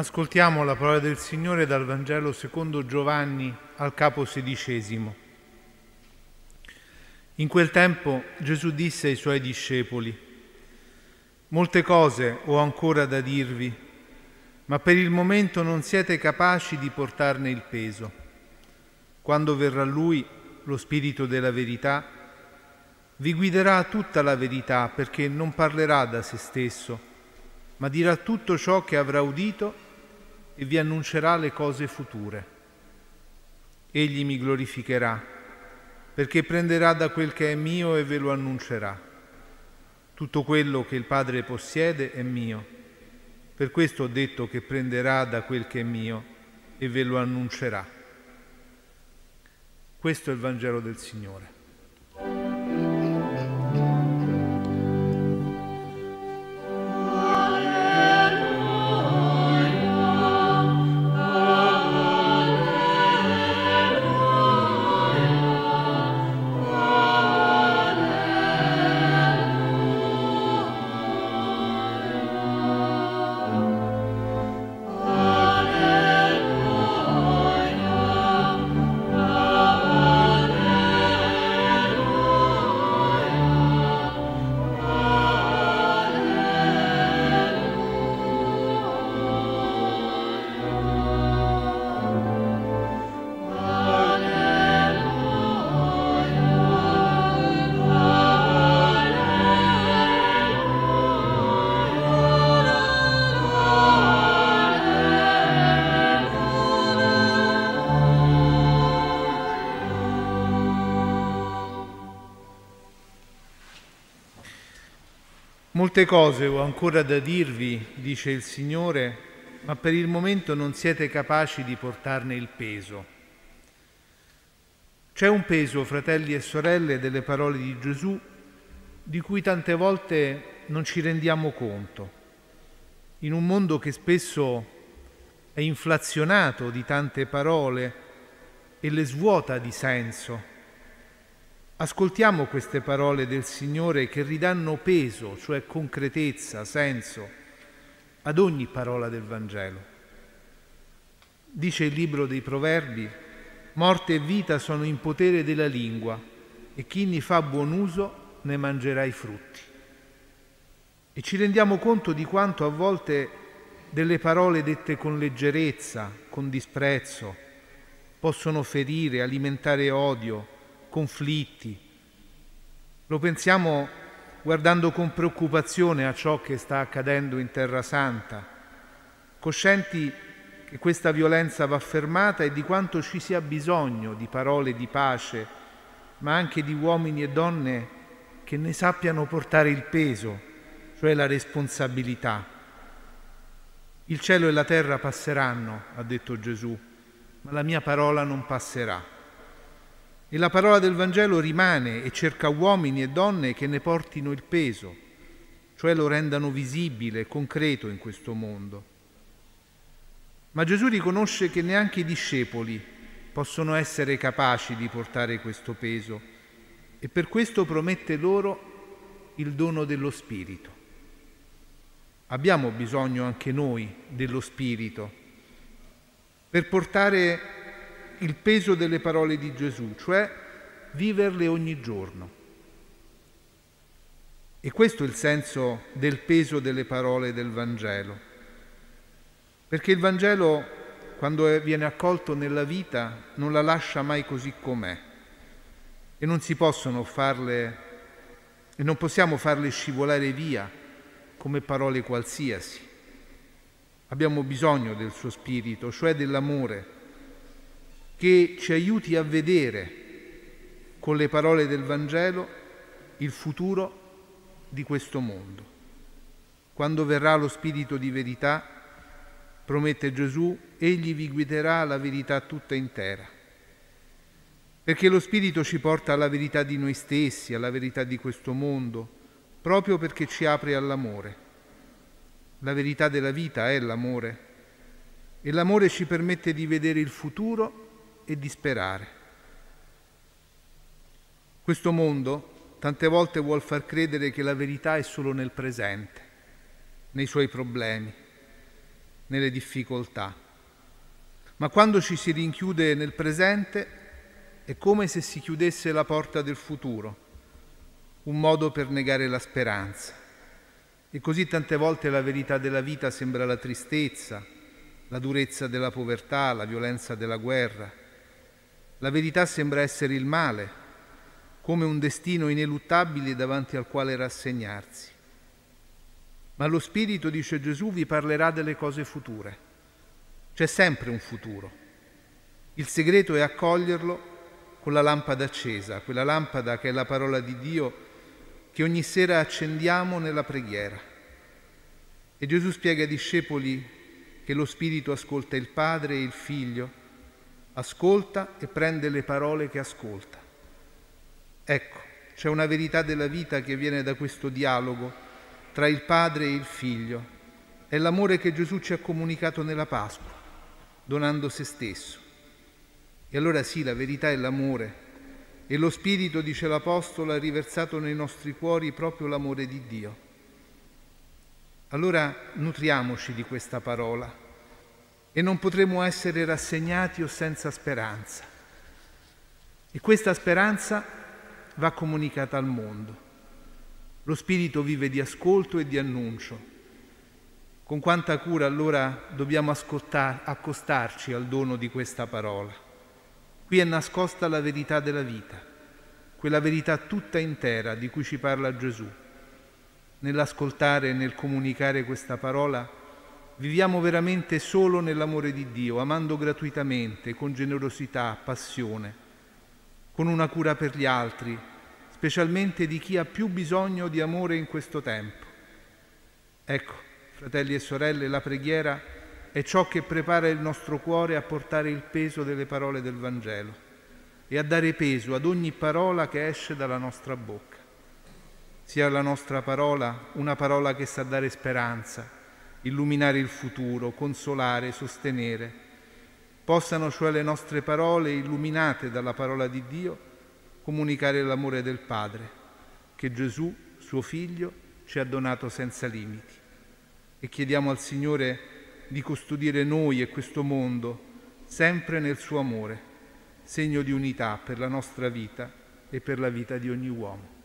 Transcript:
Ascoltiamo la parola del Signore dal Vangelo secondo Giovanni al capo sedicesimo. In quel tempo Gesù disse ai suoi discepoli, Molte cose ho ancora da dirvi, ma per il momento non siete capaci di portarne il peso. Quando verrà Lui, lo Spirito della verità, vi guiderà tutta la verità perché non parlerà da se stesso ma dirà tutto ciò che avrà udito e vi annuncerà le cose future. Egli mi glorificherà, perché prenderà da quel che è mio e ve lo annuncerà. Tutto quello che il Padre possiede è mio. Per questo ho detto che prenderà da quel che è mio e ve lo annuncerà. Questo è il Vangelo del Signore. Molte cose ho ancora da dirvi, dice il Signore, ma per il momento non siete capaci di portarne il peso. C'è un peso, fratelli e sorelle, delle parole di Gesù di cui tante volte non ci rendiamo conto. In un mondo che spesso è inflazionato di tante parole e le svuota di senso, Ascoltiamo queste parole del Signore che ridanno peso, cioè concretezza, senso, ad ogni parola del Vangelo. Dice il libro dei Proverbi, morte e vita sono in potere della lingua e chi ne fa buon uso ne mangerà i frutti. E ci rendiamo conto di quanto a volte delle parole dette con leggerezza, con disprezzo, possono ferire, alimentare odio, conflitti. Lo pensiamo guardando con preoccupazione a ciò che sta accadendo in Terra Santa, coscienti che questa violenza va fermata e di quanto ci sia bisogno di parole di pace, ma anche di uomini e donne che ne sappiano portare il peso, cioè la responsabilità. Il cielo e la terra passeranno, ha detto Gesù, ma la mia parola non passerà. E la parola del Vangelo rimane e cerca uomini e donne che ne portino il peso, cioè lo rendano visibile, concreto in questo mondo. Ma Gesù riconosce che neanche i discepoli possono essere capaci di portare questo peso e per questo promette loro il dono dello Spirito. Abbiamo bisogno anche noi dello Spirito per portare il peso delle parole di Gesù, cioè viverle ogni giorno. E questo è il senso del peso delle parole del Vangelo. Perché il Vangelo, quando viene accolto nella vita, non la lascia mai così com'è. E non si possono farle, e non possiamo farle scivolare via come parole qualsiasi. Abbiamo bisogno del suo spirito, cioè dell'amore che ci aiuti a vedere con le parole del Vangelo il futuro di questo mondo. Quando verrà lo Spirito di verità, promette Gesù, egli vi guiderà alla verità tutta intera. Perché lo Spirito ci porta alla verità di noi stessi, alla verità di questo mondo, proprio perché ci apre all'amore. La verità della vita è l'amore e l'amore ci permette di vedere il futuro e di sperare. Questo mondo tante volte vuol far credere che la verità è solo nel presente, nei suoi problemi. nelle difficoltà. Ma quando ci si rinchiude nel presente è come se si chiudesse la porta del futuro, un modo per negare la speranza. E così tante volte la verità della vita sembra la tristezza, la durezza della povertà, la violenza della guerra. La verità sembra essere il male, come un destino ineluttabile davanti al quale rassegnarsi. Ma lo Spirito, dice Gesù, vi parlerà delle cose future. C'è sempre un futuro. Il segreto è accoglierlo con la lampada accesa, quella lampada che è la parola di Dio che ogni sera accendiamo nella preghiera. E Gesù spiega ai discepoli che lo Spirito ascolta il Padre e il Figlio, ascolta e prende le parole che ascolta. Ecco, c'è una verità della vita che viene da questo dialogo tra il Padre e il Figlio. È l'amore che Gesù ci ha comunicato nella Pasqua, donando se stesso. E allora sì, la verità è l'amore, e lo Spirito, dice l'Apostolo, ha riversato nei nostri cuori proprio l'amore di Dio. Allora nutriamoci di questa parola e non potremo essere rassegnati o senza speranza. E questa speranza va comunicata al mondo. Lo Spirito vive di ascolto e di annuncio. Con quanta cura allora dobbiamo accostarci al dono di questa parola. Qui è nascosta la verità della vita, quella verità tutta intera di cui ci parla Gesù. Nell'ascoltare e nel comunicare questa parola viviamo veramente solo nell'amore di Dio, amando gratuitamente, con generosità, passione, con una cura per gli altri, specialmente di chi ha più bisogno di amore in questo tempo. Ecco, fratelli e sorelle, la preghiera è ciò che prepara il nostro cuore a portare il peso delle parole del Vangelo e a dare peso ad ogni parola che esce dalla nostra bocca. Sia la nostra parola una parola che sa dare speranza, illuminare il futuro, consolare, sostenere. Possano cioè le nostre parole, illuminate dalla parola di Dio, comunicare l'amore del Padre, che Gesù, suo Figlio, ci ha donato senza limiti. E chiediamo al Signore di custodire noi e questo mondo sempre nel suo amore, segno di unità per la nostra vita e per la vita di ogni uomo.